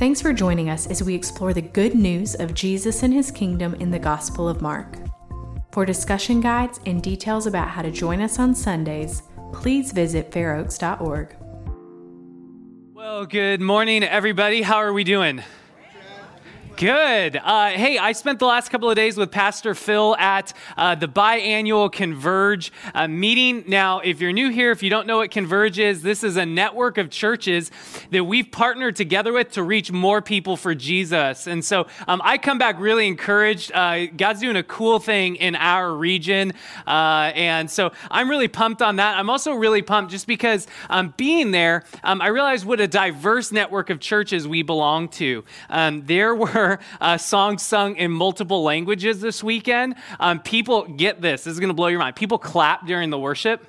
Thanks for joining us as we explore the good news of Jesus and his kingdom in the Gospel of Mark. For discussion guides and details about how to join us on Sundays, please visit fairoaks.org. Well, good morning, everybody. How are we doing? Good. Uh, hey, I spent the last couple of days with Pastor Phil at uh, the biannual Converge uh, meeting. Now, if you're new here, if you don't know what Converge is, this is a network of churches that we've partnered together with to reach more people for Jesus. And so um, I come back really encouraged. Uh, God's doing a cool thing in our region. Uh, and so I'm really pumped on that. I'm also really pumped just because um, being there, um, I realized what a diverse network of churches we belong to. Um, there were uh, songs sung in multiple languages this weekend. Um, people get this. This is going to blow your mind. People clap during the worship.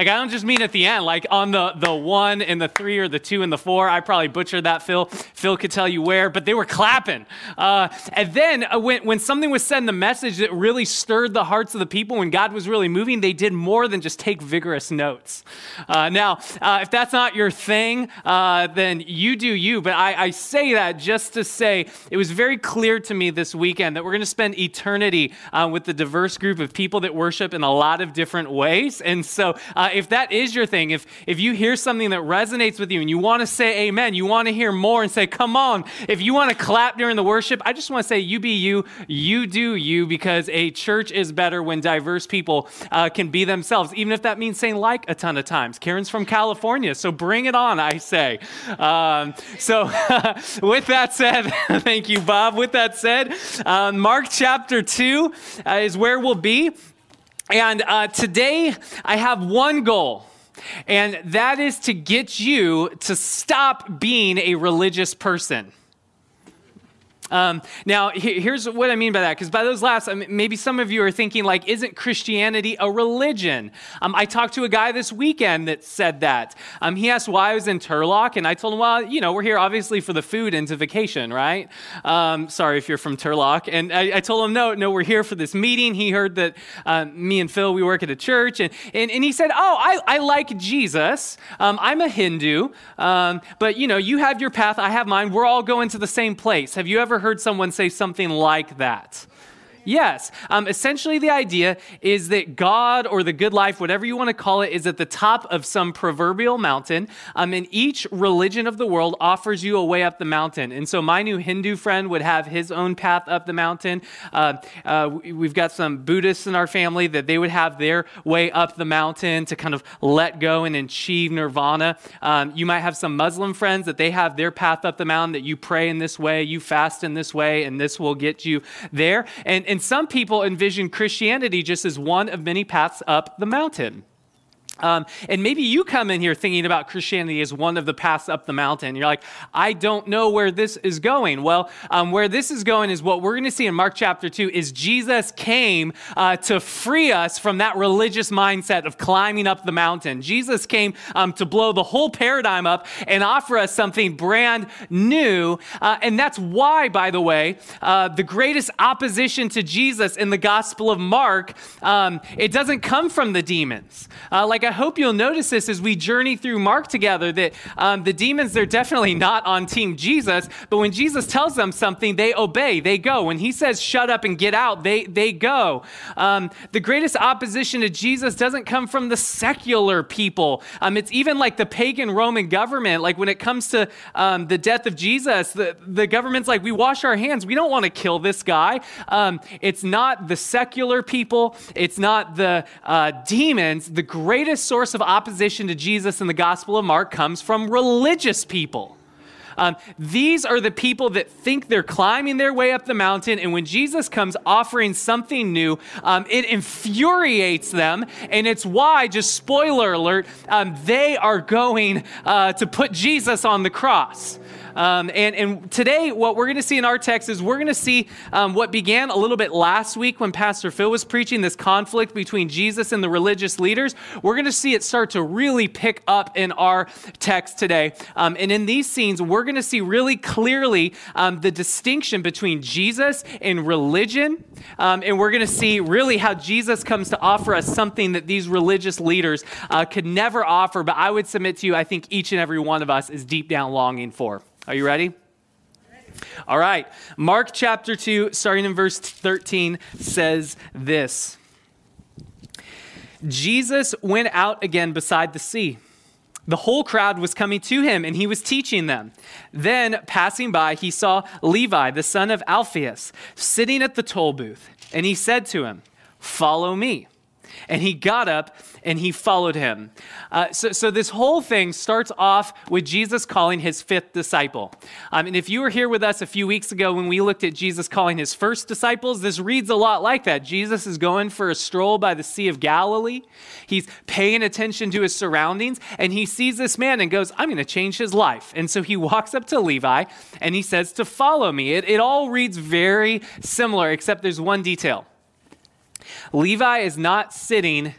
Like, I don't just mean at the end, like on the, the one and the three or the two and the four. I probably butchered that, Phil. Phil could tell you where, but they were clapping. Uh, and then uh, when, when something was said in the message that really stirred the hearts of the people, when God was really moving, they did more than just take vigorous notes. Uh, now, uh, if that's not your thing, uh, then you do you. But I, I say that just to say it was very clear to me this weekend that we're going to spend eternity uh, with the diverse group of people that worship in a lot of different ways. And so, uh, if that is your thing, if, if you hear something that resonates with you and you want to say amen, you want to hear more and say, come on, if you want to clap during the worship, I just want to say, you be you, you do you, because a church is better when diverse people uh, can be themselves, even if that means saying like a ton of times. Karen's from California, so bring it on, I say. Um, so, with that said, thank you, Bob. With that said, um, Mark chapter 2 uh, is where we'll be. And uh, today I have one goal, and that is to get you to stop being a religious person. Um, now, here's what I mean by that, because by those last, I mean, maybe some of you are thinking, like, isn't Christianity a religion? Um, I talked to a guy this weekend that said that. Um, he asked why I was in Turlock, and I told him, well, you know, we're here obviously for the food and to vacation, right? Um, sorry if you're from Turlock. And I, I, told him, no, no, we're here for this meeting. He heard that uh, me and Phil, we work at a church, and, and, and he said, oh, I, I like Jesus. Um, I'm a Hindu, but, you know, you have your path, I have mine. We're all going to the same place. Have you ever heard someone say something like that. Yes. Um, essentially, the idea is that God or the good life, whatever you want to call it, is at the top of some proverbial mountain. Um, and each religion of the world offers you a way up the mountain. And so, my new Hindu friend would have his own path up the mountain. Uh, uh, we've got some Buddhists in our family that they would have their way up the mountain to kind of let go and achieve nirvana. Um, you might have some Muslim friends that they have their path up the mountain that you pray in this way, you fast in this way, and this will get you there. And and some people envision Christianity just as one of many paths up the mountain. Um, and maybe you come in here thinking about Christianity as one of the paths up the mountain. You're like, I don't know where this is going. Well, um, where this is going is what we're going to see in Mark chapter 2 is Jesus came uh, to free us from that religious mindset of climbing up the mountain. Jesus came um, to blow the whole paradigm up and offer us something brand new. Uh, and that's why, by the way, uh, the greatest opposition to Jesus in the Gospel of Mark, um, it doesn't come from the demons. Uh, like hope you'll notice this as we journey through Mark together that um, the demons, they're definitely not on Team Jesus, but when Jesus tells them something, they obey, they go. When he says, shut up and get out, they, they go. Um, the greatest opposition to Jesus doesn't come from the secular people. Um, it's even like the pagan Roman government. Like when it comes to um, the death of Jesus, the, the government's like, we wash our hands. We don't want to kill this guy. Um, it's not the secular people, it's not the uh, demons. The greatest source of opposition to Jesus in the Gospel of Mark comes from religious people. Um, these are the people that think they're climbing their way up the mountain, and when Jesus comes offering something new, um, it infuriates them. And it's why, just spoiler alert, um, they are going uh, to put Jesus on the cross. Um, and, and today, what we're going to see in our text is we're going to see um, what began a little bit last week when Pastor Phil was preaching this conflict between Jesus and the religious leaders. We're going to see it start to really pick up in our text today. Um, and in these scenes, we're going to see really clearly um, the distinction between Jesus and religion. Um, and we're going to see really how Jesus comes to offer us something that these religious leaders uh, could never offer. But I would submit to you, I think each and every one of us is deep down longing for. Are you ready? All right, Mark chapter 2, starting in verse 13, says this Jesus went out again beside the sea. The whole crowd was coming to him, and he was teaching them. Then, passing by, he saw Levi, the son of Alphaeus, sitting at the toll booth, and he said to him, Follow me. And he got up and he followed him. Uh, so, so, this whole thing starts off with Jesus calling his fifth disciple. Um, and if you were here with us a few weeks ago when we looked at Jesus calling his first disciples, this reads a lot like that. Jesus is going for a stroll by the Sea of Galilee. He's paying attention to his surroundings, and he sees this man and goes, I'm going to change his life. And so he walks up to Levi and he says to follow me. It, it all reads very similar, except there's one detail. Levi is not sitting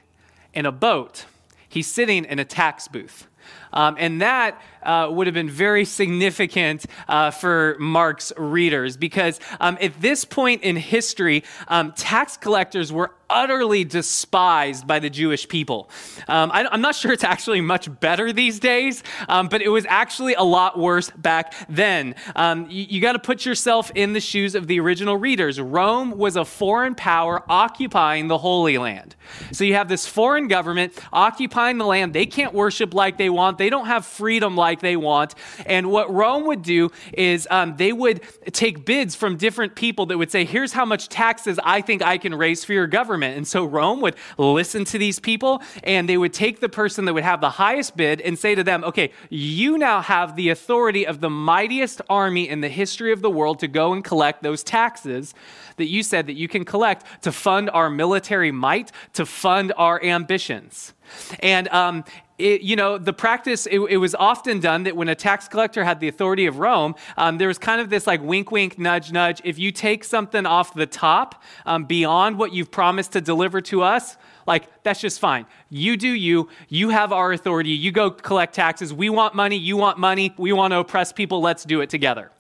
in a boat, he's sitting in a tax booth. Um, and that uh, would have been very significant uh, for Mark's readers because um, at this point in history, um, tax collectors were utterly despised by the Jewish people. Um, I, am not sure it's actually much better these days, um, but it was actually a lot worse back then. Um, you, you got to put yourself in the shoes of the original readers. Rome was a foreign power occupying the Holy Land. So you have this foreign government occupying the land. They can't worship like they want, they don't have freedom like like they want. And what Rome would do is um, they would take bids from different people that would say, here's how much taxes I think I can raise for your government. And so Rome would listen to these people and they would take the person that would have the highest bid and say to them, okay, you now have the authority of the mightiest army in the history of the world to go and collect those taxes that you said that you can collect to fund our military might, to fund our ambitions. And um, it, you know, the practice, it, it, was often done that when a tax collector had the authority of Rome, um, there was kind of this like wink, wink, nudge, nudge. If you take something off the top um, beyond what you've promised to deliver to us, like, that's just fine. You do you. You have our authority. You go collect taxes. We want money. You want money. We want to oppress people. Let's do it together.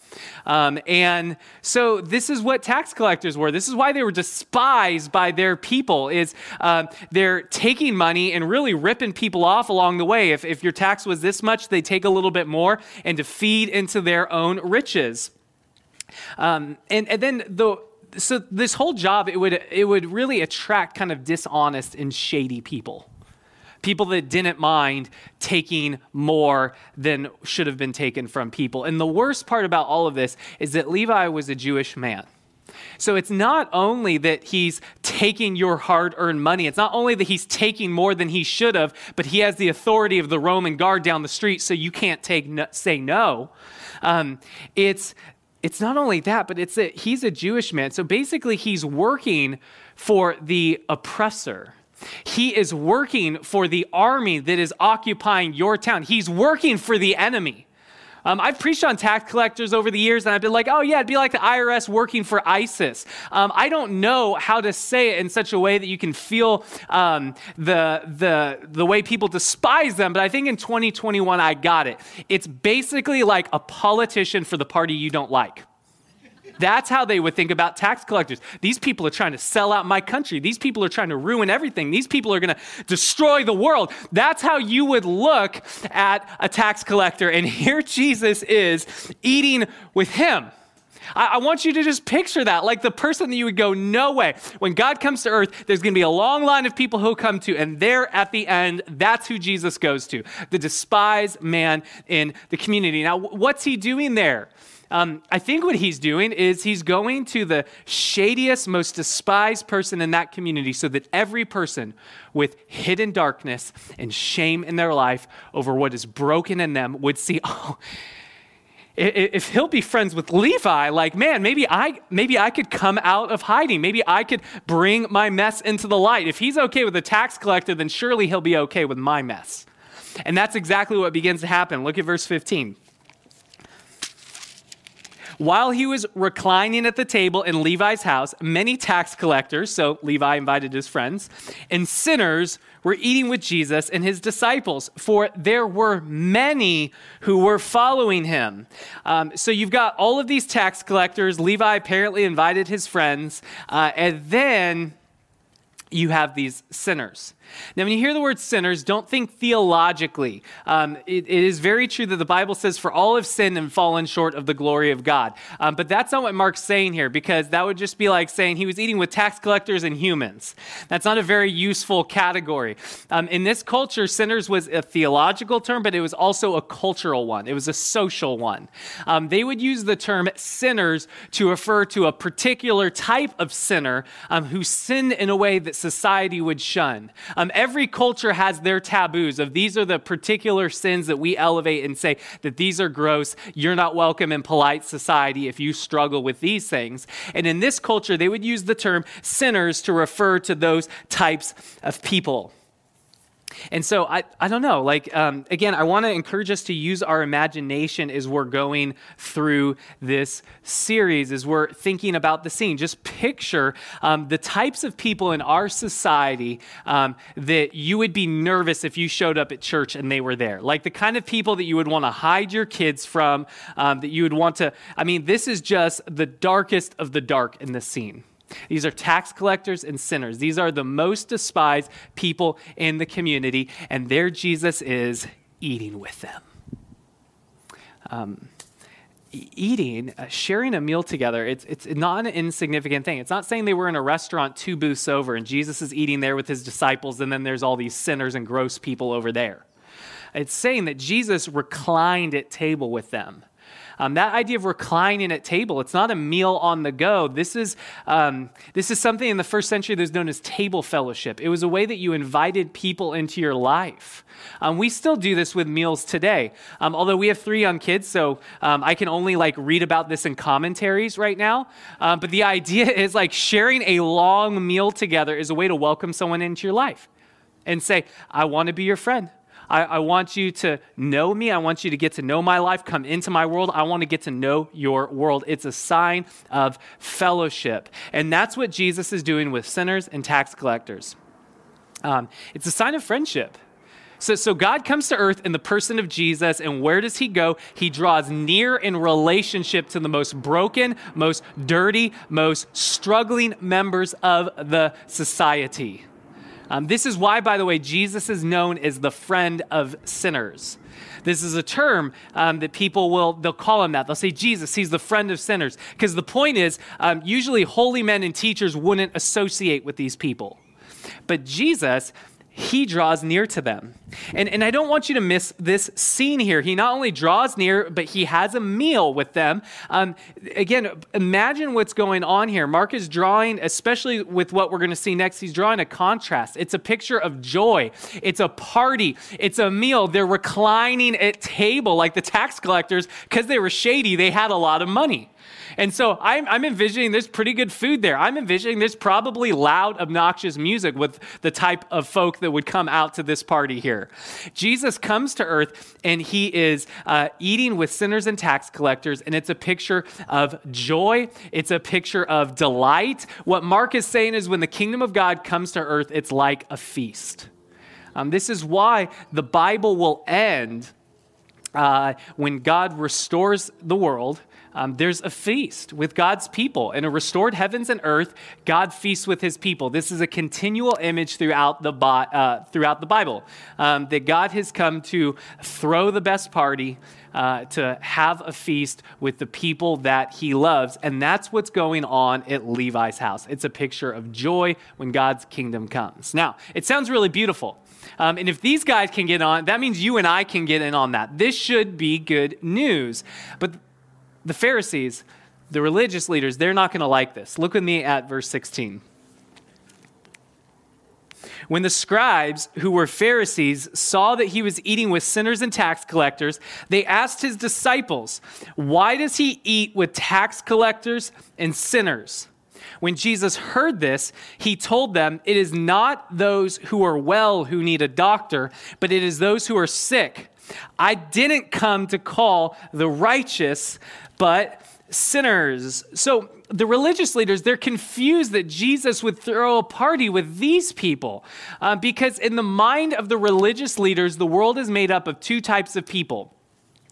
Um, and so this is what tax collectors were. This is why they were despised by their people. Is uh, they're taking money and really ripping people off along the way. If, if your tax was this much, they take a little bit more and to feed into their own riches. Um, and, and then the so this whole job it would it would really attract kind of dishonest and shady people people that didn't mind taking more than should have been taken from people. And the worst part about all of this is that Levi was a Jewish man. So it's not only that he's taking your hard earned money, it's not only that he's taking more than he should have, but he has the authority of the Roman guard down the street, so you can't take no, say no. Um, it's it's not only that, but it's that he's a Jewish man. So basically, he's working for the oppressor. He is working for the army that is occupying your town. He's working for the enemy. Um, I've preached on tax collectors over the years, and I've been like, oh, yeah, it'd be like the IRS working for ISIS. Um, I don't know how to say it in such a way that you can feel um, the, the, the way people despise them, but I think in 2021, I got it. It's basically like a politician for the party you don't like. That's how they would think about tax collectors. These people are trying to sell out my country. These people are trying to ruin everything. These people are going to destroy the world. That's how you would look at a tax collector. And here Jesus is eating with him. I, want you to just picture that like the person that you would go, no way. When God comes to earth, there's going to be a long line of people who'll come to, and there at the end, that's who Jesus goes to the despised man in the community. Now, what's he doing there? Um, I think what he's doing is he's going to the shadiest, most despised person in that community so that every person with hidden darkness and shame in their life over what is broken in them would see, oh, if he'll be friends with Levi, like, man, maybe I, maybe I could come out of hiding. Maybe I could bring my mess into the light. If he's okay with the tax collector, then surely he'll be okay with my mess. And that's exactly what begins to happen. Look at verse 15. While he was reclining at the table in Levi's house, many tax collectors, so Levi invited his friends, and sinners were eating with Jesus and his disciples, for there were many who were following him. Um, so you've got all of these tax collectors. Levi apparently invited his friends, uh, and then you have these sinners. Now, when you hear the word sinners, don't think theologically. Um, it, it is very true that the Bible says, For all have sinned and fallen short of the glory of God. Um, but that's not what Mark's saying here, because that would just be like saying he was eating with tax collectors and humans. That's not a very useful category. Um, in this culture, sinners was a theological term, but it was also a cultural one, it was a social one. Um, they would use the term sinners to refer to a particular type of sinner um, who sinned in a way that society would shun. Um, every culture has their taboos of these are the particular sins that we elevate and say that these are gross. You're not welcome in polite society if you struggle with these things. And in this culture, they would use the term sinners to refer to those types of people. And so I, I don't know. Like, um, again, I want to encourage us to use our imagination as we're going through this series, as we're thinking about the scene. Just picture um, the types of people in our society um, that you would be nervous if you showed up at church and they were there. Like the kind of people that you would want to hide your kids from, um, that you would want to. I mean, this is just the darkest of the dark in this scene. These are tax collectors and sinners. These are the most despised people in the community, and there Jesus is eating with them. Um, eating, uh, sharing a meal together, it's, it's not an insignificant thing. It's not saying they were in a restaurant two booths over and Jesus is eating there with his disciples, and then there's all these sinners and gross people over there. It's saying that Jesus reclined at table with them. Um, that idea of reclining at table, it's not a meal on the go. This is, um, this is something in the first century that was known as table fellowship. It was a way that you invited people into your life. Um, we still do this with meals today. Um, although we have three young kids, so um, I can only like read about this in commentaries right now. Um, but the idea is like sharing a long meal together is a way to welcome someone into your life and say, I want to be your friend. I, I want you to know me. I want you to get to know my life, come into my world. I want to get to know your world. It's a sign of fellowship. And that's what Jesus is doing with sinners and tax collectors. Um, it's a sign of friendship. So, so God comes to earth in the person of Jesus, and where does he go? He draws near in relationship to the most broken, most dirty, most struggling members of the society. Um, this is why, by the way, Jesus is known as the friend of sinners. This is a term um, that people will they'll call him that. They'll say Jesus, he's the friend of sinners. Because the point is, um, usually holy men and teachers wouldn't associate with these people. But Jesus he draws near to them. And, and I don't want you to miss this scene here. He not only draws near, but he has a meal with them. Um, again, imagine what's going on here. Mark is drawing, especially with what we're going to see next, he's drawing a contrast. It's a picture of joy, it's a party, it's a meal. They're reclining at table like the tax collectors because they were shady, they had a lot of money. And so I'm, I'm envisioning there's pretty good food there. I'm envisioning there's probably loud, obnoxious music with the type of folk that would come out to this party here. Jesus comes to earth and he is uh, eating with sinners and tax collectors, and it's a picture of joy, it's a picture of delight. What Mark is saying is when the kingdom of God comes to earth, it's like a feast. Um, this is why the Bible will end uh, when God restores the world um, there's a feast with God's people. In a restored heavens and earth, God feasts with his people. This is a continual image throughout the, uh, throughout the Bible um, that God has come to throw the best party. Uh, to have a feast with the people that he loves. And that's what's going on at Levi's house. It's a picture of joy when God's kingdom comes. Now, it sounds really beautiful. Um, and if these guys can get on, that means you and I can get in on that. This should be good news. But the Pharisees, the religious leaders, they're not going to like this. Look with me at verse 16. When the scribes, who were Pharisees, saw that he was eating with sinners and tax collectors, they asked his disciples, Why does he eat with tax collectors and sinners? When Jesus heard this, he told them, It is not those who are well who need a doctor, but it is those who are sick. I didn't come to call the righteous, but sinners. So the religious leaders, they're confused that Jesus would throw a party with these people. Uh, because in the mind of the religious leaders, the world is made up of two types of people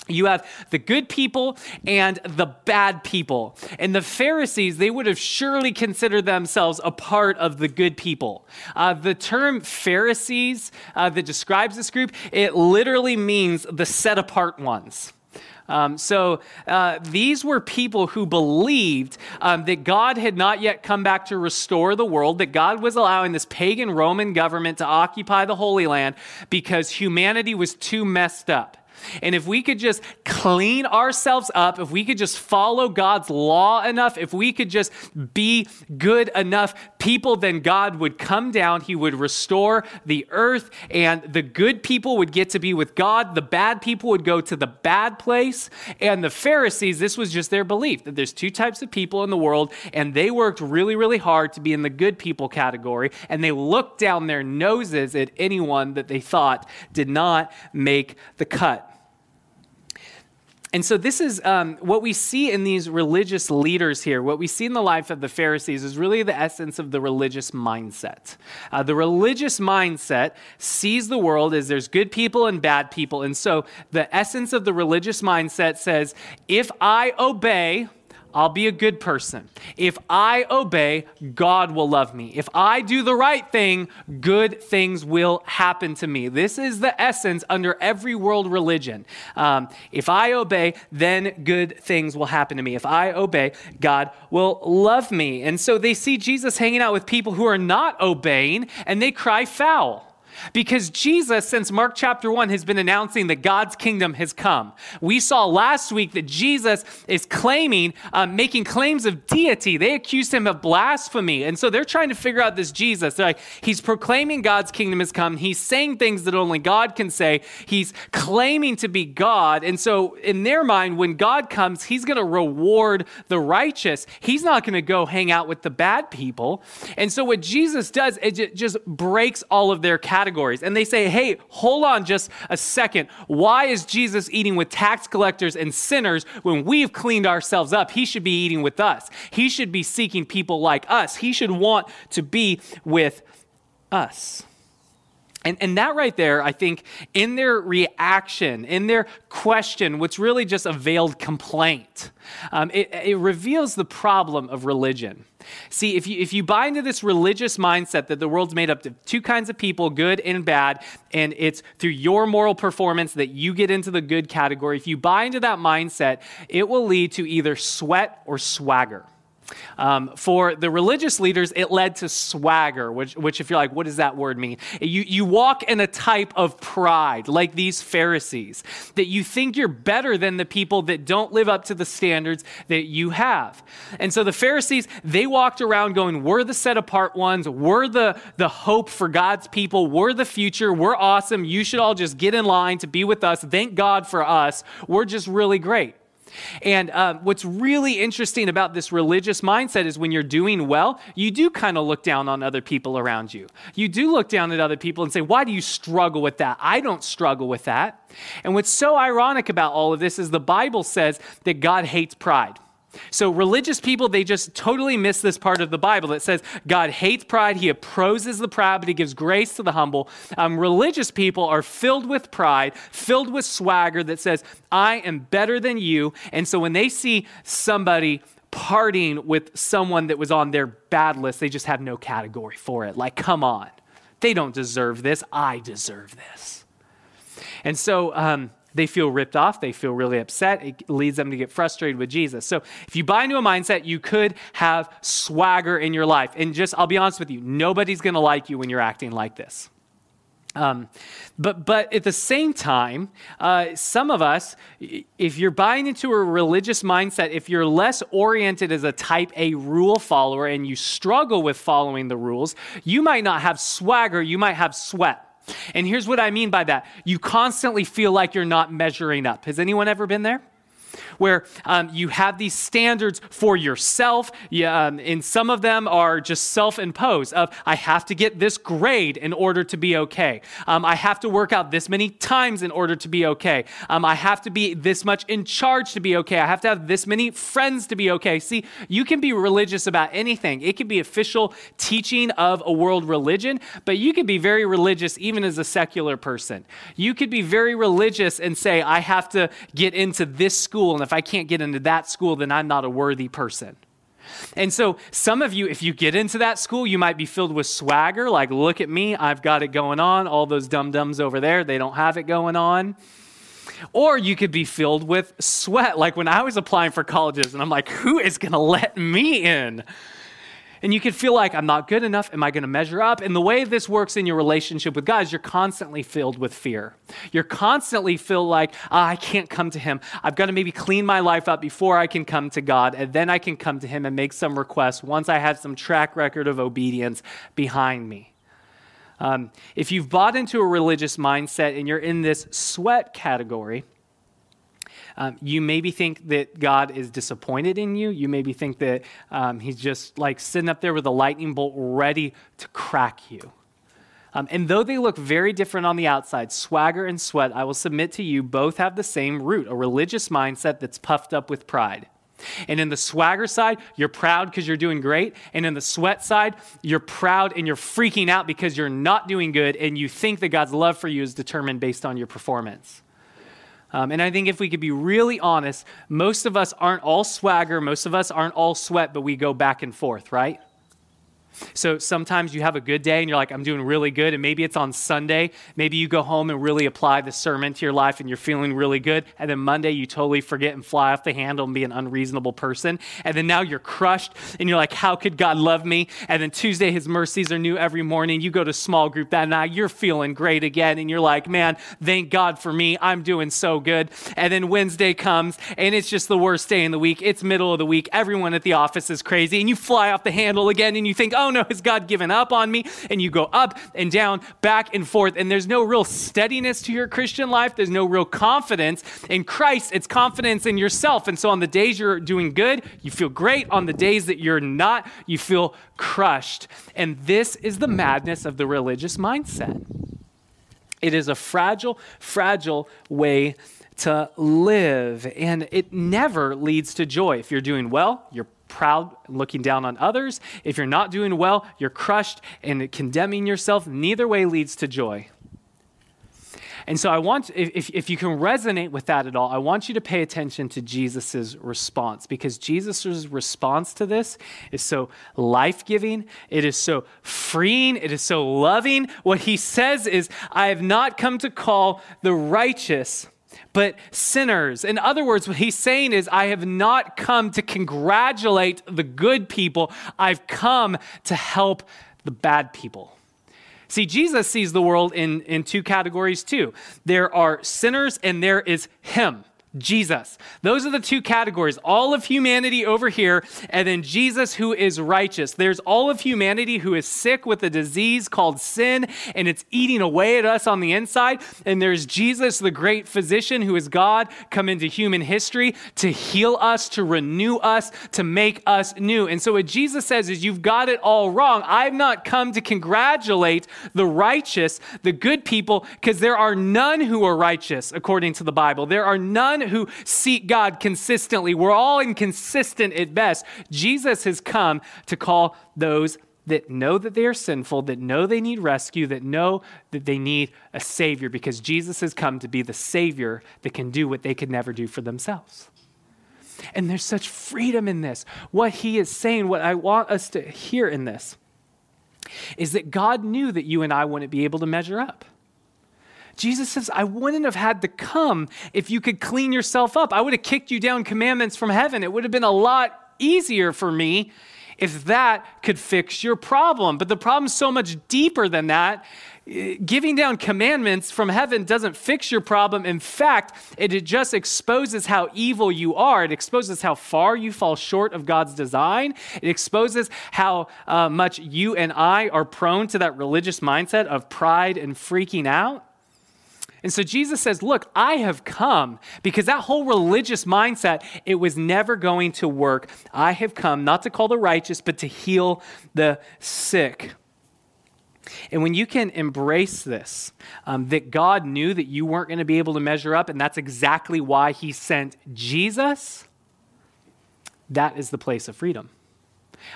you have the good people and the bad people. And the Pharisees, they would have surely considered themselves a part of the good people. Uh, the term Pharisees uh, that describes this group, it literally means the set apart ones. Um, so uh, these were people who believed um, that God had not yet come back to restore the world, that God was allowing this pagan Roman government to occupy the Holy Land because humanity was too messed up. And if we could just clean ourselves up, if we could just follow God's law enough, if we could just be good enough people, then God would come down. He would restore the earth, and the good people would get to be with God. The bad people would go to the bad place. And the Pharisees, this was just their belief that there's two types of people in the world, and they worked really, really hard to be in the good people category. And they looked down their noses at anyone that they thought did not make the cut. And so, this is um, what we see in these religious leaders here. What we see in the life of the Pharisees is really the essence of the religious mindset. Uh, the religious mindset sees the world as there's good people and bad people. And so, the essence of the religious mindset says if I obey, I'll be a good person. If I obey, God will love me. If I do the right thing, good things will happen to me. This is the essence under every world religion. Um, if I obey, then good things will happen to me. If I obey, God will love me. And so they see Jesus hanging out with people who are not obeying and they cry foul. Because Jesus, since Mark chapter 1, has been announcing that God's kingdom has come. We saw last week that Jesus is claiming, um, making claims of deity. They accused him of blasphemy. And so they're trying to figure out this Jesus. They're like, he's proclaiming God's kingdom has come. He's saying things that only God can say. He's claiming to be God. And so, in their mind, when God comes, he's going to reward the righteous. He's not going to go hang out with the bad people. And so, what Jesus does, it just breaks all of their categories categories. And they say, hey, hold on just a second. Why is Jesus eating with tax collectors and sinners when we've cleaned ourselves up? He should be eating with us. He should be seeking people like us. He should want to be with us. And, and that right there, I think, in their reaction, in their question, what's really just a veiled complaint, um, it, it reveals the problem of religion. See, if you, if you buy into this religious mindset that the world's made up of two kinds of people, good and bad, and it's through your moral performance that you get into the good category, if you buy into that mindset, it will lead to either sweat or swagger. Um, for the religious leaders, it led to swagger, which, which, if you're like, what does that word mean? You, you walk in a type of pride, like these Pharisees, that you think you're better than the people that don't live up to the standards that you have. And so the Pharisees, they walked around going, we're the set apart ones, we're the, the hope for God's people, we're the future, we're awesome, you should all just get in line to be with us. Thank God for us, we're just really great. And um, what's really interesting about this religious mindset is when you're doing well, you do kind of look down on other people around you. You do look down at other people and say, Why do you struggle with that? I don't struggle with that. And what's so ironic about all of this is the Bible says that God hates pride. So, religious people, they just totally miss this part of the Bible that says God hates pride, He opposes the proud, but He gives grace to the humble. Um, religious people are filled with pride, filled with swagger that says, I am better than you. And so, when they see somebody partying with someone that was on their bad list, they just have no category for it. Like, come on, they don't deserve this. I deserve this. And so, um, they feel ripped off. They feel really upset. It leads them to get frustrated with Jesus. So, if you buy into a mindset, you could have swagger in your life. And just, I'll be honest with you, nobody's going to like you when you're acting like this. Um, but, but at the same time, uh, some of us, if you're buying into a religious mindset, if you're less oriented as a type A rule follower and you struggle with following the rules, you might not have swagger, you might have sweat. And here's what I mean by that you constantly feel like you're not measuring up. Has anyone ever been there? Where um, you have these standards for yourself. Yeah, um, and some of them are just self imposed of, I have to get this grade in order to be okay. Um, I have to work out this many times in order to be okay. Um, I have to be this much in charge to be okay. I have to have this many friends to be okay. See, you can be religious about anything. It can be official teaching of a world religion, but you can be very religious even as a secular person. You could be very religious and say, I have to get into this school, and if I can't get into that school, then I'm not a worthy person. And so, some of you, if you get into that school, you might be filled with swagger, like, look at me, I've got it going on. All those dum dums over there, they don't have it going on. Or you could be filled with sweat, like when I was applying for colleges, and I'm like, who is going to let me in? And you could feel like, I'm not good enough. Am I going to measure up? And the way this works in your relationship with God is you're constantly filled with fear. You're constantly feel like, oh, I can't come to Him. I've got to maybe clean my life up before I can come to God. And then I can come to Him and make some requests once I have some track record of obedience behind me. Um, if you've bought into a religious mindset and you're in this sweat category, um, you maybe think that God is disappointed in you. You maybe think that um, He's just like sitting up there with a lightning bolt ready to crack you. Um, and though they look very different on the outside, swagger and sweat, I will submit to you, both have the same root a religious mindset that's puffed up with pride. And in the swagger side, you're proud because you're doing great. And in the sweat side, you're proud and you're freaking out because you're not doing good and you think that God's love for you is determined based on your performance. Um, and I think if we could be really honest, most of us aren't all swagger, most of us aren't all sweat, but we go back and forth, right? So sometimes you have a good day and you're like, I'm doing really good. And maybe it's on Sunday. Maybe you go home and really apply the sermon to your life and you're feeling really good. And then Monday you totally forget and fly off the handle and be an unreasonable person. And then now you're crushed and you're like, how could God love me? And then Tuesday, his mercies are new every morning. You go to small group that night, you're feeling great again. And you're like, man, thank God for me. I'm doing so good. And then Wednesday comes and it's just the worst day in the week. It's middle of the week. Everyone at the office is crazy. And you fly off the handle again and you think, oh no, has God given up on me? And you go up and down, back and forth, and there's no real steadiness to your Christian life. There's no real confidence in Christ. It's confidence in yourself. And so on the days you're doing good, you feel great. On the days that you're not, you feel crushed. And this is the madness of the religious mindset. It is a fragile, fragile way to live, and it never leads to joy. If you're doing well, you're proud, looking down on others. If you're not doing well, you're crushed and condemning yourself. Neither way leads to joy. And so I want, if, if you can resonate with that at all, I want you to pay attention to Jesus' response because Jesus' response to this is so life giving, it is so freeing, it is so loving. What he says is, I have not come to call the righteous but sinners. In other words, what he's saying is, I have not come to congratulate the good people, I've come to help the bad people. See, Jesus sees the world in, in two categories too. There are sinners and there is him. Jesus. Those are the two categories all of humanity over here, and then Jesus who is righteous. There's all of humanity who is sick with a disease called sin, and it's eating away at us on the inside. And there's Jesus, the great physician who is God, come into human history to heal us, to renew us, to make us new. And so what Jesus says is, You've got it all wrong. I've not come to congratulate the righteous, the good people, because there are none who are righteous, according to the Bible. There are none who seek God consistently. We're all inconsistent at best. Jesus has come to call those that know that they are sinful, that know they need rescue, that know that they need a Savior, because Jesus has come to be the Savior that can do what they could never do for themselves. And there's such freedom in this. What he is saying, what I want us to hear in this, is that God knew that you and I wouldn't be able to measure up. Jesus says, I wouldn't have had to come if you could clean yourself up. I would have kicked you down commandments from heaven. It would have been a lot easier for me if that could fix your problem. But the problem's so much deeper than that. Giving down commandments from heaven doesn't fix your problem. In fact, it just exposes how evil you are. It exposes how far you fall short of God's design. It exposes how uh, much you and I are prone to that religious mindset of pride and freaking out. And so Jesus says, Look, I have come because that whole religious mindset, it was never going to work. I have come not to call the righteous, but to heal the sick. And when you can embrace this, um, that God knew that you weren't going to be able to measure up, and that's exactly why he sent Jesus, that is the place of freedom.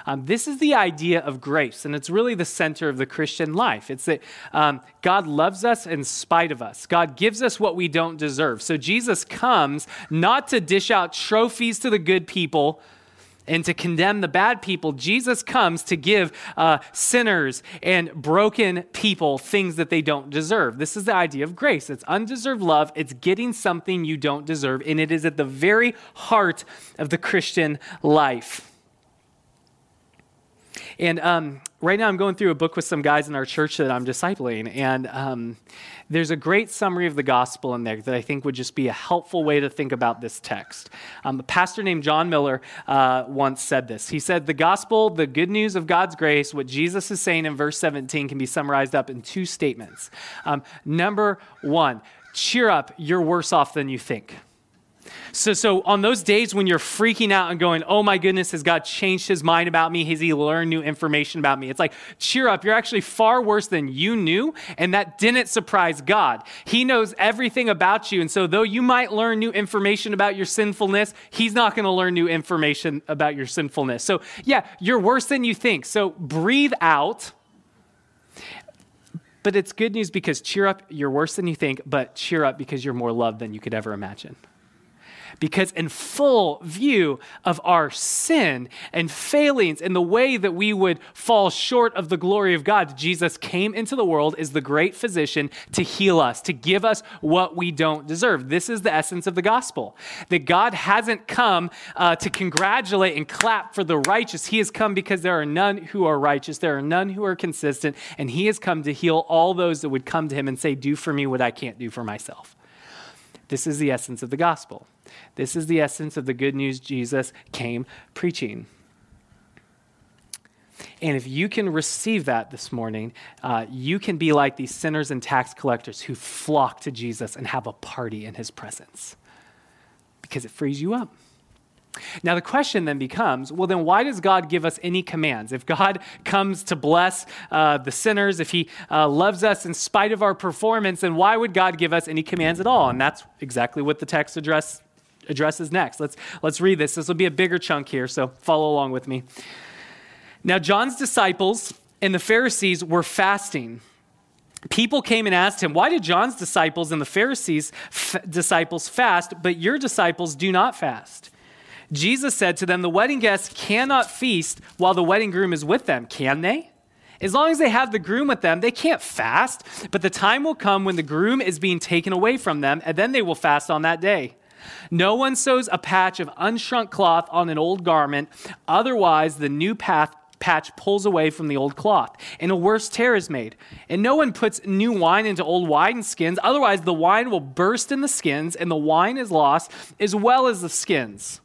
Um, this is the idea of grace, and it's really the center of the Christian life. It's that um, God loves us in spite of us. God gives us what we don't deserve. So Jesus comes not to dish out trophies to the good people and to condemn the bad people. Jesus comes to give uh, sinners and broken people things that they don't deserve. This is the idea of grace. It's undeserved love, it's getting something you don't deserve, and it is at the very heart of the Christian life. And um, right now, I'm going through a book with some guys in our church that I'm discipling, and um, there's a great summary of the gospel in there that I think would just be a helpful way to think about this text. Um, a pastor named John Miller uh, once said this. He said, The gospel, the good news of God's grace, what Jesus is saying in verse 17, can be summarized up in two statements. Um, number one, cheer up, you're worse off than you think. So, so on those days when you're freaking out and going, oh my goodness, has God changed his mind about me? Has he learned new information about me? It's like, cheer up. You're actually far worse than you knew. And that didn't surprise God. He knows everything about you. And so, though you might learn new information about your sinfulness, he's not going to learn new information about your sinfulness. So, yeah, you're worse than you think. So, breathe out. But it's good news because cheer up, you're worse than you think, but cheer up because you're more loved than you could ever imagine because in full view of our sin and failings and the way that we would fall short of the glory of God, Jesus came into the world as the great physician to heal us, to give us what we don't deserve. This is the essence of the gospel that God hasn't come uh, to congratulate and clap for the righteous. He has come because there are none who are righteous, there are none who are consistent, and He has come to heal all those that would come to Him and say, Do for me what I can't do for myself. This is the essence of the gospel. This is the essence of the good news Jesus came preaching. And if you can receive that this morning, uh, you can be like these sinners and tax collectors who flock to Jesus and have a party in his presence because it frees you up. Now, the question then becomes well, then why does God give us any commands? If God comes to bless uh, the sinners, if He uh, loves us in spite of our performance, then why would God give us any commands at all? And that's exactly what the text address, addresses next. Let's, let's read this. This will be a bigger chunk here, so follow along with me. Now, John's disciples and the Pharisees were fasting. People came and asked him, Why did John's disciples and the Pharisees' f- disciples fast, but your disciples do not fast? Jesus said to them, The wedding guests cannot feast while the wedding groom is with them, can they? As long as they have the groom with them, they can't fast, but the time will come when the groom is being taken away from them, and then they will fast on that day. No one sews a patch of unshrunk cloth on an old garment, otherwise, the new path, patch pulls away from the old cloth, and a worse tear is made. And no one puts new wine into old wine skins, otherwise, the wine will burst in the skins, and the wine is lost, as well as the skins.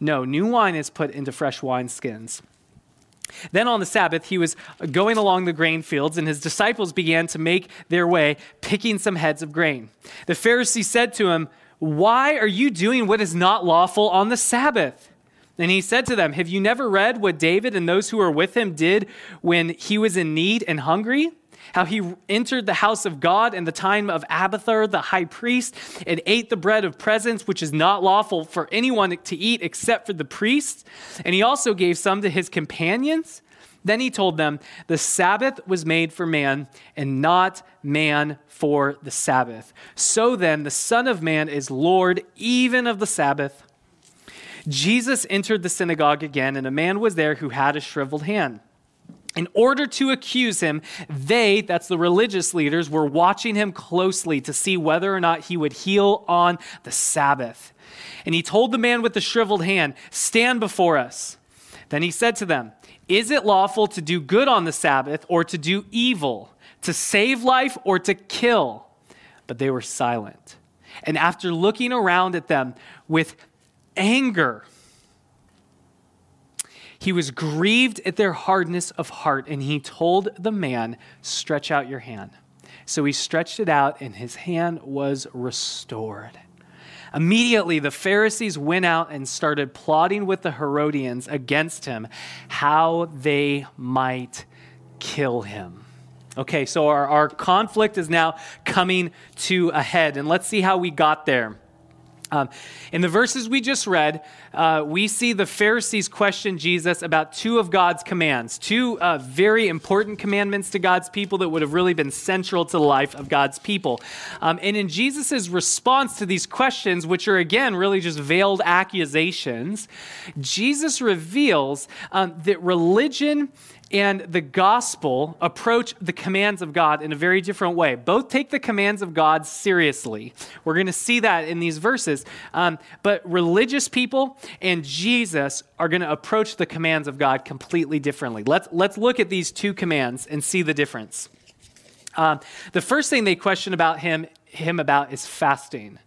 No, new wine is put into fresh wineskins. Then on the Sabbath, he was going along the grain fields, and his disciples began to make their way, picking some heads of grain. The Pharisee said to him, Why are you doing what is not lawful on the Sabbath? And he said to them, Have you never read what David and those who were with him did when he was in need and hungry? how he entered the house of God in the time of Abiathar, the high priest, and ate the bread of presence, which is not lawful for anyone to eat except for the priests. And he also gave some to his companions. Then he told them, The Sabbath was made for man, and not man for the Sabbath. So then, the Son of Man is Lord even of the Sabbath. Jesus entered the synagogue again, and a man was there who had a shriveled hand. In order to accuse him, they, that's the religious leaders, were watching him closely to see whether or not he would heal on the Sabbath. And he told the man with the shriveled hand, Stand before us. Then he said to them, Is it lawful to do good on the Sabbath or to do evil, to save life or to kill? But they were silent. And after looking around at them with anger, he was grieved at their hardness of heart, and he told the man, Stretch out your hand. So he stretched it out, and his hand was restored. Immediately, the Pharisees went out and started plotting with the Herodians against him, how they might kill him. Okay, so our, our conflict is now coming to a head, and let's see how we got there. Um, in the verses we just read, uh, we see the Pharisees question Jesus about two of God's commands, two uh, very important commandments to God's people that would have really been central to the life of God's people. Um, and in Jesus' response to these questions, which are again really just veiled accusations, Jesus reveals um, that religion and the gospel approach the commands of God in a very different way. Both take the commands of God seriously. We're going to see that in these verses. Um, but religious people and Jesus are going to approach the commands of God completely differently. Let's, let's look at these two commands and see the difference. Um, the first thing they question about him, him about is fasting.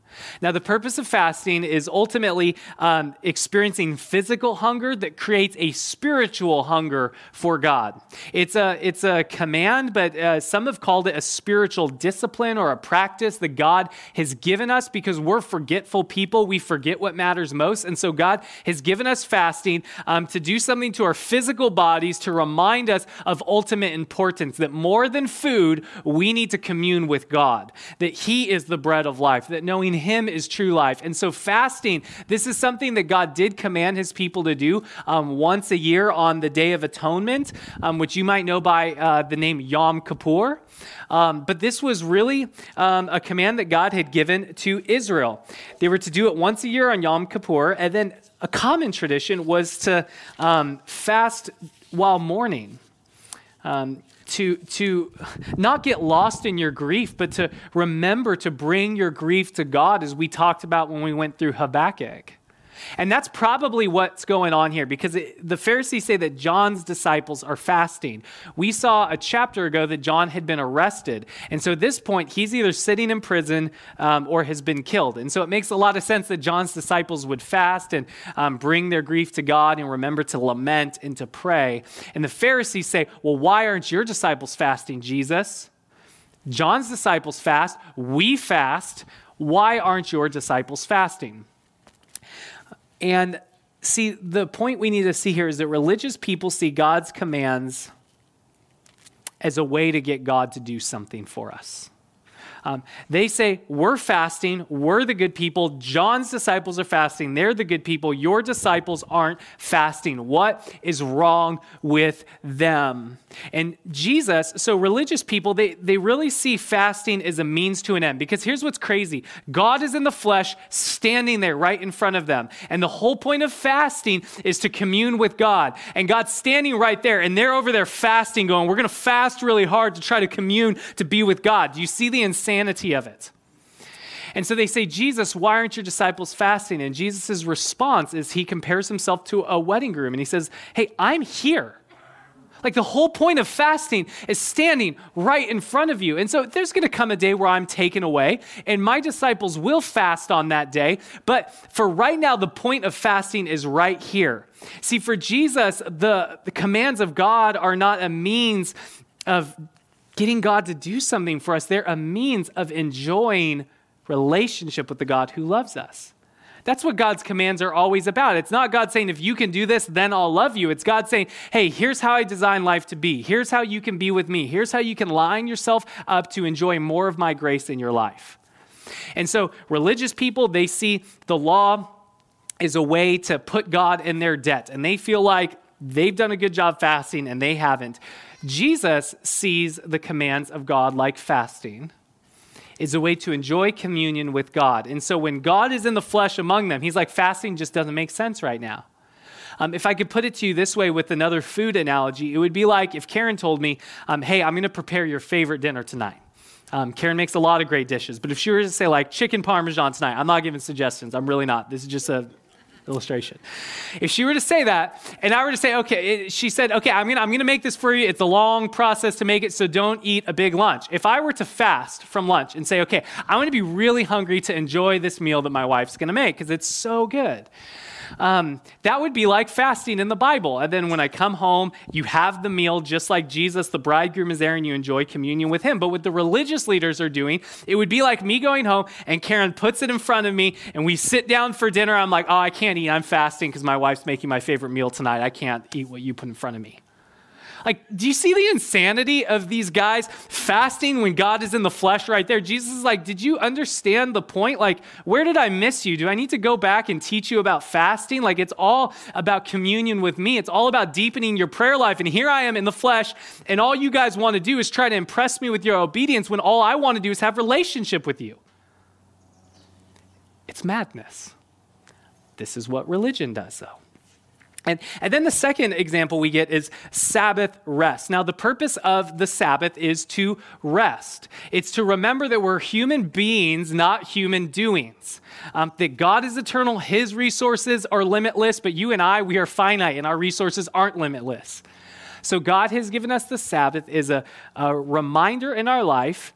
Now, the purpose of fasting is ultimately um, experiencing physical hunger that creates a spiritual hunger for God. It's a, it's a command, but uh, some have called it a spiritual discipline or a practice that God has given us because we're forgetful people. We forget what matters most. And so, God has given us fasting um, to do something to our physical bodies to remind us of ultimate importance that more than food, we need to commune with God, that He is the bread of life, that knowing him is true life. And so, fasting, this is something that God did command his people to do um, once a year on the Day of Atonement, um, which you might know by uh, the name Yom Kippur. Um, but this was really um, a command that God had given to Israel. They were to do it once a year on Yom Kippur, and then a common tradition was to um, fast while mourning. Um, to, to not get lost in your grief, but to remember to bring your grief to God, as we talked about when we went through Habakkuk. And that's probably what's going on here because it, the Pharisees say that John's disciples are fasting. We saw a chapter ago that John had been arrested. And so at this point, he's either sitting in prison um, or has been killed. And so it makes a lot of sense that John's disciples would fast and um, bring their grief to God and remember to lament and to pray. And the Pharisees say, Well, why aren't your disciples fasting, Jesus? John's disciples fast. We fast. Why aren't your disciples fasting? And see, the point we need to see here is that religious people see God's commands as a way to get God to do something for us. Um, they say, We're fasting. We're the good people. John's disciples are fasting. They're the good people. Your disciples aren't fasting. What is wrong with them? And Jesus, so religious people, they, they really see fasting as a means to an end because here's what's crazy God is in the flesh, standing there right in front of them. And the whole point of fasting is to commune with God. And God's standing right there, and they're over there fasting, going, We're going to fast really hard to try to commune, to be with God. Do you see the insanity? Insanity of it. And so they say, Jesus, why aren't your disciples fasting? And Jesus' response is he compares himself to a wedding groom and he says, Hey, I'm here. Like the whole point of fasting is standing right in front of you. And so there's going to come a day where I'm taken away, and my disciples will fast on that day. But for right now, the point of fasting is right here. See, for Jesus, the, the commands of God are not a means of getting God to do something for us. They're a means of enjoying relationship with the God who loves us. That's what God's commands are always about. It's not God saying, if you can do this, then I'll love you. It's God saying, hey, here's how I design life to be. Here's how you can be with me. Here's how you can line yourself up to enjoy more of my grace in your life. And so, religious people, they see the law is a way to put God in their debt, and they feel like they've done a good job fasting and they haven't. Jesus sees the commands of God like fasting is a way to enjoy communion with God. And so when God is in the flesh among them, he's like, fasting just doesn't make sense right now. Um, if I could put it to you this way with another food analogy, it would be like if Karen told me, um, hey, I'm going to prepare your favorite dinner tonight. Um, Karen makes a lot of great dishes, but if she were to say like chicken parmesan tonight, I'm not giving suggestions. I'm really not. This is just a illustration. If she were to say that, and I were to say, okay, she said, okay, I'm gonna, I'm gonna make this for you. It's a long process to make it, so don't eat a big lunch. If I were to fast from lunch and say, okay, I'm gonna be really hungry to enjoy this meal that my wife's gonna make because it's so good. Um, that would be like fasting in the Bible. And then when I come home, you have the meal just like Jesus, the bridegroom, is there and you enjoy communion with him. But what the religious leaders are doing, it would be like me going home and Karen puts it in front of me and we sit down for dinner. I'm like, oh, I can't eat. I'm fasting because my wife's making my favorite meal tonight. I can't eat what you put in front of me. Like, do you see the insanity of these guys fasting when God is in the flesh right there? Jesus is like, Did you understand the point? Like, where did I miss you? Do I need to go back and teach you about fasting? Like, it's all about communion with me, it's all about deepening your prayer life. And here I am in the flesh, and all you guys want to do is try to impress me with your obedience when all I want to do is have relationship with you. It's madness. This is what religion does, though. And, and then the second example we get is Sabbath rest. Now, the purpose of the Sabbath is to rest. It's to remember that we're human beings, not human doings. Um, that God is eternal, His resources are limitless, but you and I, we are finite, and our resources aren't limitless. So, God has given us the Sabbath as a, a reminder in our life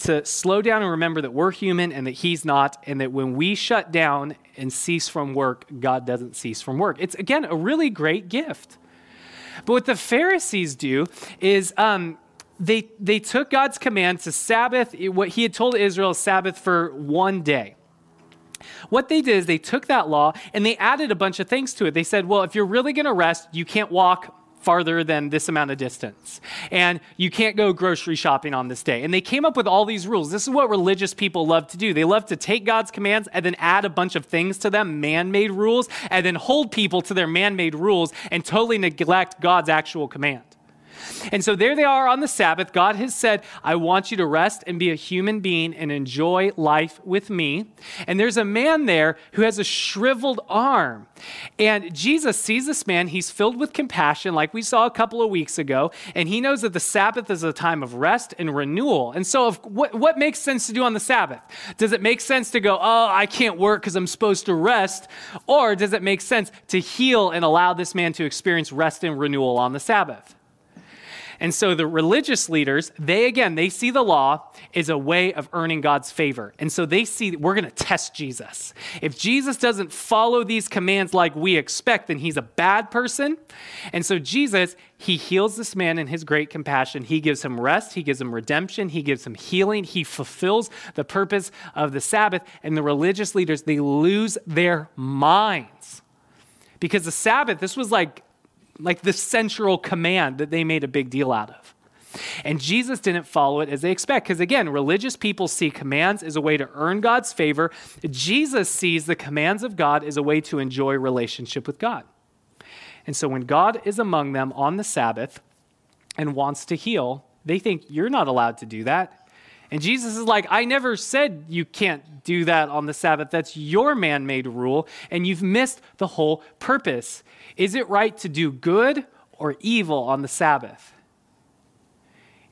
to slow down and remember that we're human and that He's not, and that when we shut down and cease from work, God doesn't cease from work. It's, again, a really great gift. But what the Pharisees do is um, they, they took God's command to Sabbath, what He had told Israel, Sabbath for one day. What they did is they took that law and they added a bunch of things to it. They said, well, if you're really going to rest, you can't walk farther than this amount of distance. And you can't go grocery shopping on this day. And they came up with all these rules. This is what religious people love to do. They love to take God's commands and then add a bunch of things to them, man made rules, and then hold people to their man made rules and totally neglect God's actual command. And so there they are on the Sabbath. God has said, I want you to rest and be a human being and enjoy life with me. And there's a man there who has a shriveled arm. And Jesus sees this man. He's filled with compassion, like we saw a couple of weeks ago. And he knows that the Sabbath is a time of rest and renewal. And so, if, what, what makes sense to do on the Sabbath? Does it make sense to go, oh, I can't work because I'm supposed to rest? Or does it make sense to heal and allow this man to experience rest and renewal on the Sabbath? And so the religious leaders, they again, they see the law as a way of earning God's favor. And so they see we're going to test Jesus. If Jesus doesn't follow these commands like we expect, then he's a bad person. And so Jesus, he heals this man in his great compassion. He gives him rest, he gives him redemption, he gives him healing, he fulfills the purpose of the Sabbath. And the religious leaders, they lose their minds. Because the Sabbath, this was like like the central command that they made a big deal out of. And Jesus didn't follow it as they expect. Because again, religious people see commands as a way to earn God's favor. Jesus sees the commands of God as a way to enjoy relationship with God. And so when God is among them on the Sabbath and wants to heal, they think you're not allowed to do that. And Jesus is like, I never said you can't do that on the Sabbath. That's your man made rule, and you've missed the whole purpose. Is it right to do good or evil on the Sabbath?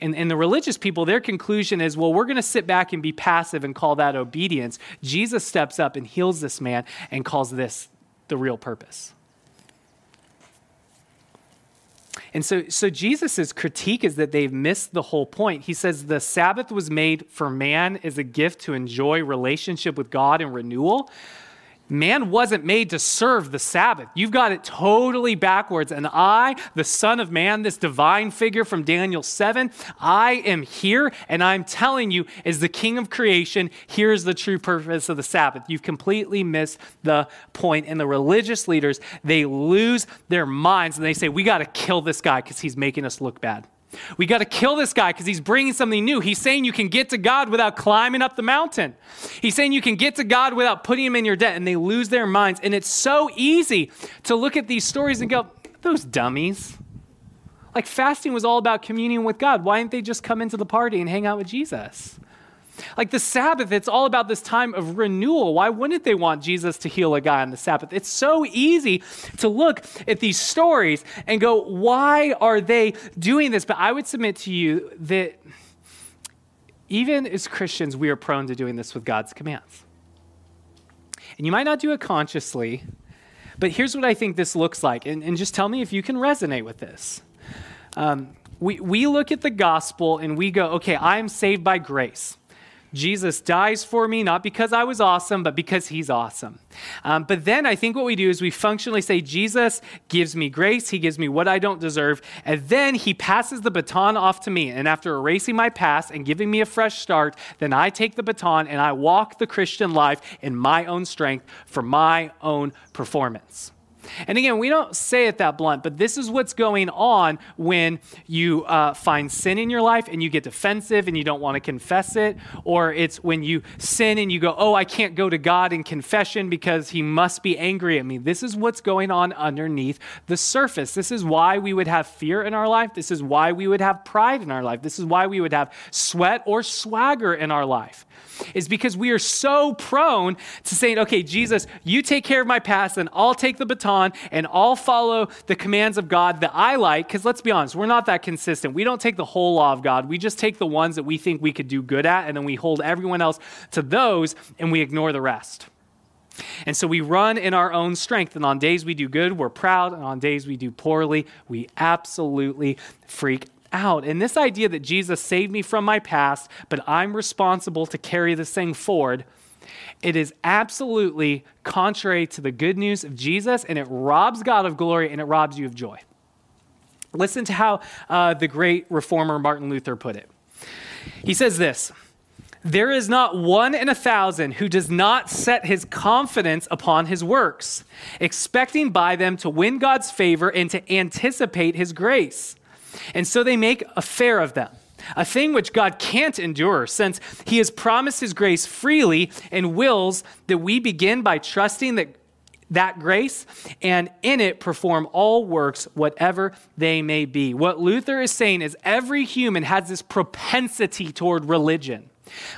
And, and the religious people, their conclusion is, well, we're going to sit back and be passive and call that obedience. Jesus steps up and heals this man and calls this the real purpose. And so, so Jesus' critique is that they've missed the whole point. He says the Sabbath was made for man as a gift to enjoy relationship with God and renewal. Man wasn't made to serve the Sabbath. You've got it totally backwards. And I, the Son of Man, this divine figure from Daniel 7, I am here and I'm telling you, as the King of creation, here's the true purpose of the Sabbath. You've completely missed the point. And the religious leaders, they lose their minds and they say, We got to kill this guy because he's making us look bad. We got to kill this guy because he's bringing something new. He's saying you can get to God without climbing up the mountain. He's saying you can get to God without putting him in your debt, and they lose their minds. And it's so easy to look at these stories and go, those dummies. Like fasting was all about communion with God. Why didn't they just come into the party and hang out with Jesus? Like the Sabbath, it's all about this time of renewal. Why wouldn't they want Jesus to heal a guy on the Sabbath? It's so easy to look at these stories and go, why are they doing this? But I would submit to you that even as Christians, we are prone to doing this with God's commands. And you might not do it consciously, but here's what I think this looks like. And, and just tell me if you can resonate with this. Um, we, we look at the gospel and we go, okay, I'm saved by grace. Jesus dies for me, not because I was awesome, but because he's awesome. Um, but then I think what we do is we functionally say, Jesus gives me grace, he gives me what I don't deserve, and then he passes the baton off to me. And after erasing my past and giving me a fresh start, then I take the baton and I walk the Christian life in my own strength for my own performance. And again, we don't say it that blunt, but this is what's going on when you uh, find sin in your life and you get defensive and you don't want to confess it, or it's when you sin and you go, Oh, I can't go to God in confession because he must be angry at me. This is what's going on underneath the surface. This is why we would have fear in our life. This is why we would have pride in our life. This is why we would have sweat or swagger in our life is because we are so prone to saying, okay, Jesus, you take care of my past, and I'll take the baton and I'll follow the commands of God that I like. Because let's be honest, we're not that consistent. We don't take the whole law of God, we just take the ones that we think we could do good at, and then we hold everyone else to those and we ignore the rest. And so we run in our own strength. And on days we do good, we're proud. And on days we do poorly, we absolutely freak out. And this idea that Jesus saved me from my past, but I'm responsible to carry this thing forward, it is absolutely contrary to the good news of Jesus, and it robs God of glory and it robs you of joy. Listen to how uh, the great reformer Martin Luther put it. He says this. There is not one in a thousand who does not set his confidence upon his works, expecting by them to win God's favor and to anticipate his grace. And so they make a fair of them, a thing which God can't endure, since He has promised His grace freely and wills that we begin by trusting that that grace and in it perform all works, whatever they may be. What Luther is saying is every human has this propensity toward religion.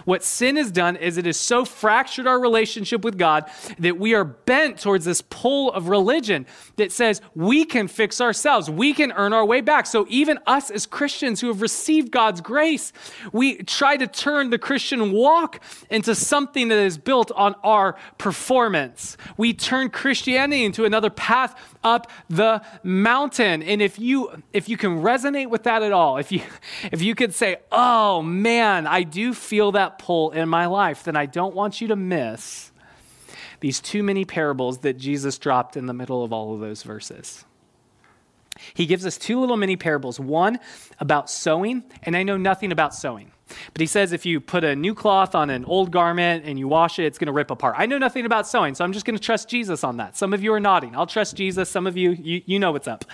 What sin has done is it has so fractured our relationship with God that we are bent towards this pull of religion that says we can fix ourselves, we can earn our way back. So, even us as Christians who have received God's grace, we try to turn the Christian walk into something that is built on our performance. We turn Christianity into another path up the mountain. And if you if you can resonate with that at all, if you if you could say, "Oh man, I do feel that pull in my life," then I don't want you to miss these two many parables that Jesus dropped in the middle of all of those verses. He gives us two little mini parables, one about sewing, and I know nothing about sewing. But he says if you put a new cloth on an old garment and you wash it, it's going to rip apart. I know nothing about sewing, so I'm just going to trust Jesus on that. Some of you are nodding. I'll trust Jesus. Some of you, you, you know what's up.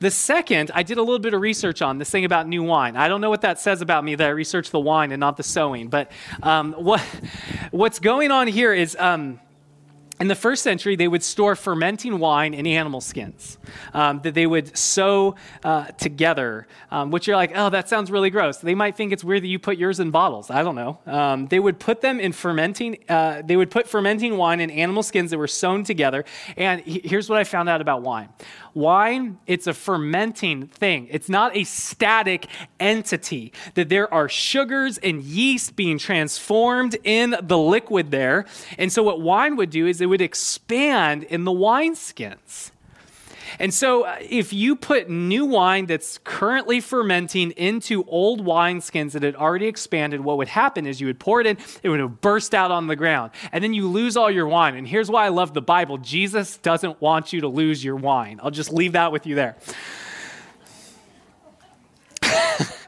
The second, I did a little bit of research on this thing about new wine. I don't know what that says about me that I researched the wine and not the sewing, but um, what, what's going on here is. Um, in the first century, they would store fermenting wine in animal skins um, that they would sew uh, together, um, which you're like, oh, that sounds really gross. They might think it's weird that you put yours in bottles. I don't know. Um, they would put them in fermenting, uh, they would put fermenting wine in animal skins that were sewn together. And here's what I found out about wine Wine, it's a fermenting thing. It's not a static entity, that there are sugars and yeast being transformed in the liquid there. And so, what wine would do is it would expand in the wineskins. And so, uh, if you put new wine that's currently fermenting into old wineskins that had already expanded, what would happen is you would pour it in, it would have burst out on the ground, and then you lose all your wine. And here's why I love the Bible Jesus doesn't want you to lose your wine. I'll just leave that with you there.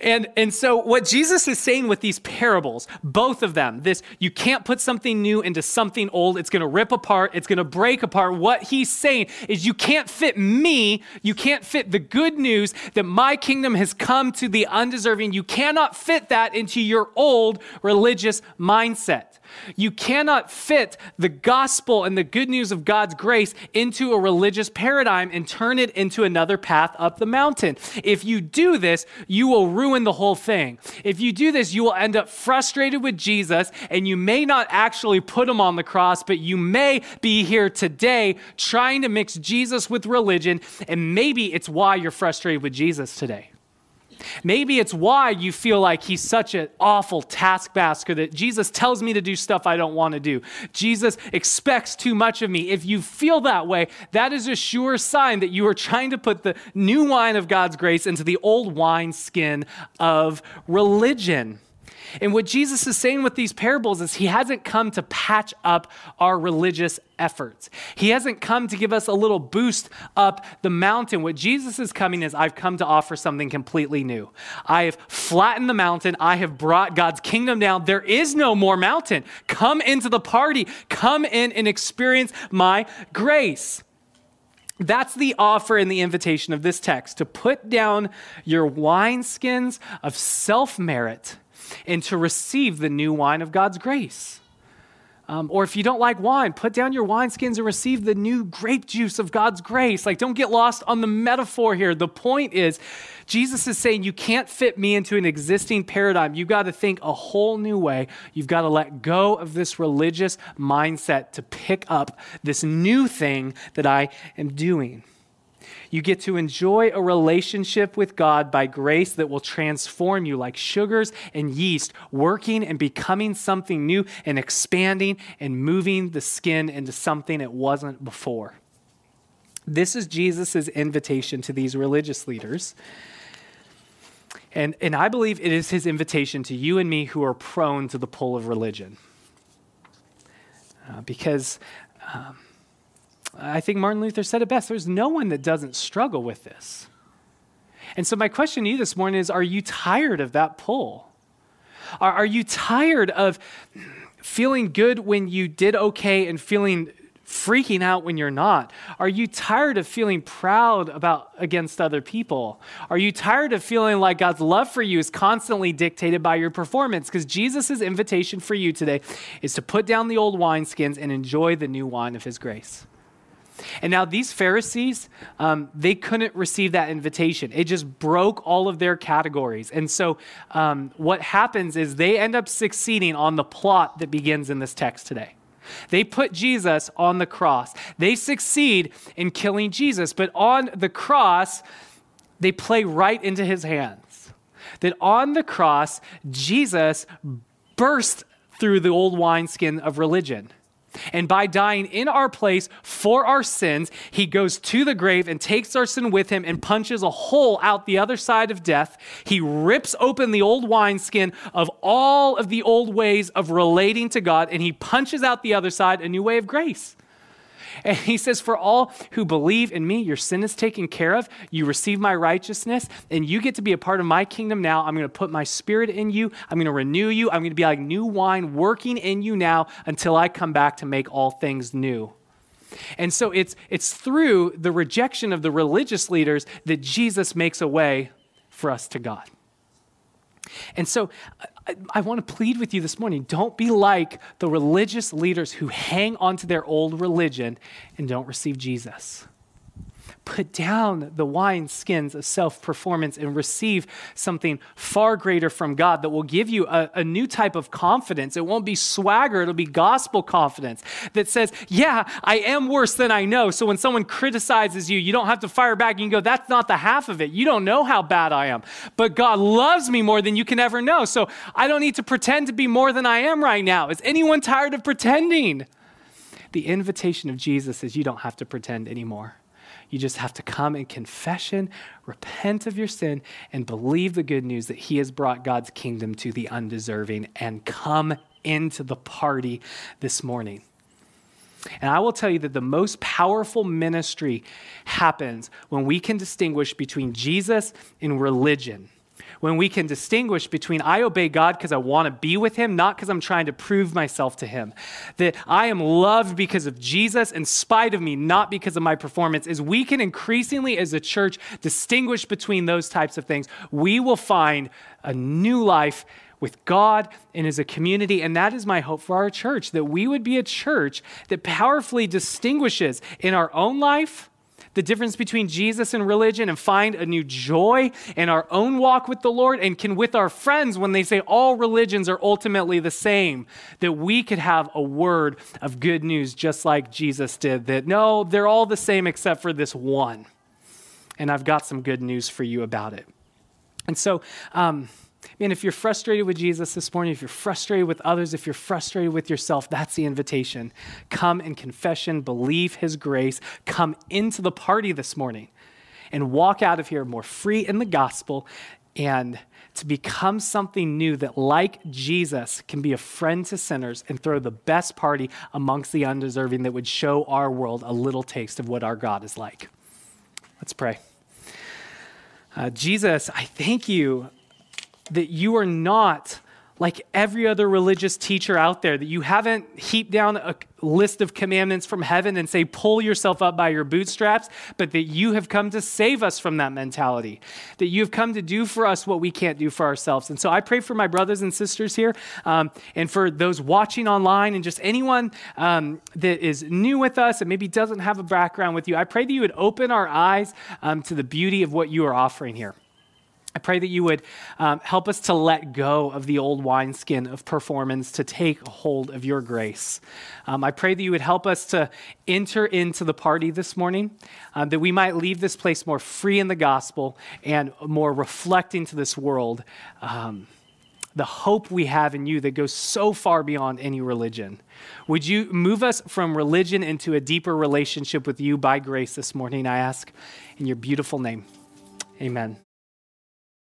and, and so, what Jesus is saying with these parables, both of them, this you can't put something new into something old, it's going to rip apart, it's going to break apart. What he's saying is, you can't fit me, you can't fit the good news that my kingdom has come to the undeserving. You cannot fit that into your old religious mindset. You cannot fit the gospel and the good news of God's grace into a religious paradigm and turn it into another path up the mountain. If you do this, you will ruin the whole thing. If you do this, you will end up frustrated with Jesus and you may not actually put him on the cross, but you may be here today trying to mix Jesus with religion, and maybe it's why you're frustrated with Jesus today. Maybe it's why you feel like he's such an awful taskmaster that Jesus tells me to do stuff I don't want to do. Jesus expects too much of me. If you feel that way, that is a sure sign that you are trying to put the new wine of God's grace into the old wine skin of religion. And what Jesus is saying with these parables is he hasn't come to patch up our religious efforts. He hasn't come to give us a little boost up the mountain. What Jesus is coming is I've come to offer something completely new. I have flattened the mountain. I have brought God's kingdom down. There is no more mountain. Come into the party. Come in and experience my grace. That's the offer and the invitation of this text to put down your wineskins of self merit and to receive the new wine of God's grace. Um, or if you don't like wine, put down your wineskins and receive the new grape juice of God's grace. Like, don't get lost on the metaphor here. The point is, Jesus is saying you can't fit me into an existing paradigm. You've got to think a whole new way. You've got to let go of this religious mindset to pick up this new thing that I am doing. You get to enjoy a relationship with God by grace that will transform you like sugars and yeast, working and becoming something new and expanding and moving the skin into something it wasn't before. This is Jesus' invitation to these religious leaders. And, and I believe it is his invitation to you and me who are prone to the pull of religion. Uh, because um, I think Martin Luther said it best there's no one that doesn't struggle with this. And so, my question to you this morning is Are you tired of that pull? Are, are you tired of feeling good when you did okay and feeling freaking out when you're not? Are you tired of feeling proud about against other people? Are you tired of feeling like God's love for you is constantly dictated by your performance? Because Jesus' invitation for you today is to put down the old wineskins and enjoy the new wine of his grace. And now these Pharisees, um, they couldn't receive that invitation. It just broke all of their categories. And so um, what happens is they end up succeeding on the plot that begins in this text today. They put Jesus on the cross. They succeed in killing Jesus, but on the cross, they play right into his hands. That on the cross, Jesus burst through the old wineskin of religion. And by dying in our place for our sins, he goes to the grave and takes our sin with him and punches a hole out the other side of death. He rips open the old wineskin of all of the old ways of relating to God and he punches out the other side a new way of grace. And he says, For all who believe in me, your sin is taken care of. You receive my righteousness, and you get to be a part of my kingdom now. I'm going to put my spirit in you. I'm going to renew you. I'm going to be like new wine working in you now until I come back to make all things new. And so it's, it's through the rejection of the religious leaders that Jesus makes a way for us to God. And so uh, I, want to plead with you this morning. Don't be like the religious leaders who hang onto their old religion and don't receive Jesus put down the wine skins of self performance and receive something far greater from God that will give you a, a, new type of confidence. It won't be swagger, it'll be gospel confidence that says, Yeah, I am worse than I know. So when someone criticizes you, you don't have to fire back. Can go, That's not the half of it. You don't know how bad I am. But God loves me more than you can ever know. So I don't need to pretend to be more than I am right now. Is anyone tired of pretending? The invitation of Jesus is you don't have to pretend anymore. You just have to come in confession, repent of your sin, and believe the good news that He has brought God's kingdom to the undeserving and come into the party this morning. And I will tell you that the most powerful ministry happens when we can distinguish between Jesus and religion when we can distinguish between I obey God because I want to be with Him, not because I'm trying to prove myself to Him. That I am loved because of Jesus in spite of me, not because of my performance, is we can increasingly as a church distinguish between those types of things. We will find a new life with God and as a community. And that is my hope for our church that we would be a church that powerfully distinguishes in our own life the difference between Jesus and religion and find a new joy in our own walk with the Lord and can with our friends when they say all religions are ultimately the same, that we could have a word of good news just like Jesus did that no, they're all the same except for this one. And I've got some good news for you about it. And so, um, Man, if you're frustrated with Jesus this morning, if you're frustrated with others, if you're frustrated with yourself, that's the invitation. Come in confession, believe his grace, come into the party this morning, and walk out of here more free in the gospel and to become something new that, like Jesus, can be a friend to sinners and throw the best party amongst the undeserving that would show our world a little taste of what our God is like. Let's pray. Uh, Jesus, I thank you that you are not like every other religious teacher out there, that you haven't heaped down a list of commandments from heaven and say, pull yourself up by your bootstraps, but that you have come to save us from that mentality, that you have come to do for us what we can't do for ourselves. And so I pray for my brothers and sisters here um, and for those watching online and just anyone um, that is new with us and maybe doesn't have a background with you. I pray that you would open our eyes um, to the beauty of what you are offering here. I pray that you would um, help us to let go of the old wineskin of performance to take hold of your grace. Um, I pray that you would help us to enter into the party this morning, uh, that we might leave this place more free in the gospel and more reflecting to this world um, the hope we have in you that goes so far beyond any religion. Would you move us from religion into a deeper relationship with you by grace this morning, I ask, in your beautiful name? Amen.